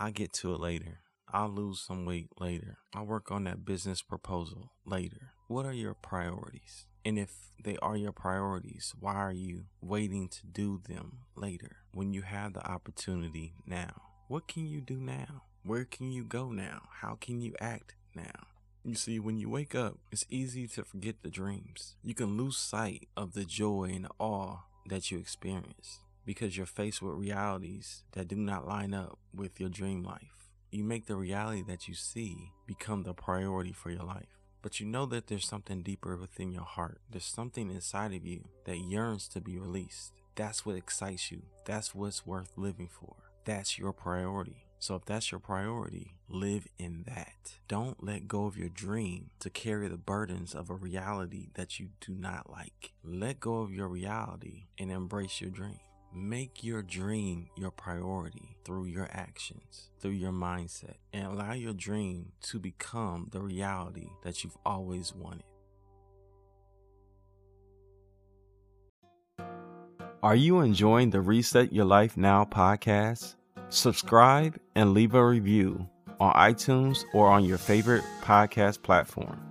I'll get to it later. I'll lose some weight later. I'll work on that business proposal later. What are your priorities? And if they are your priorities, why are you waiting to do them later when you have the opportunity now? What can you do now? Where can you go now? How can you act now? You see, when you wake up, it's easy to forget the dreams. You can lose sight of the joy and awe that you experience because you're faced with realities that do not line up with your dream life. You make the reality that you see become the priority for your life. But you know that there's something deeper within your heart. There's something inside of you that yearns to be released. That's what excites you. That's what's worth living for. That's your priority. So if that's your priority, live in that. Don't let go of your dream to carry the burdens of a reality that you do not like. Let go of your reality and embrace your dream. Make your dream your priority through your actions, through your mindset, and allow your dream to become the reality that you've always wanted. Are you enjoying the Reset Your Life Now podcast? Subscribe and leave a review on iTunes or on your favorite podcast platform.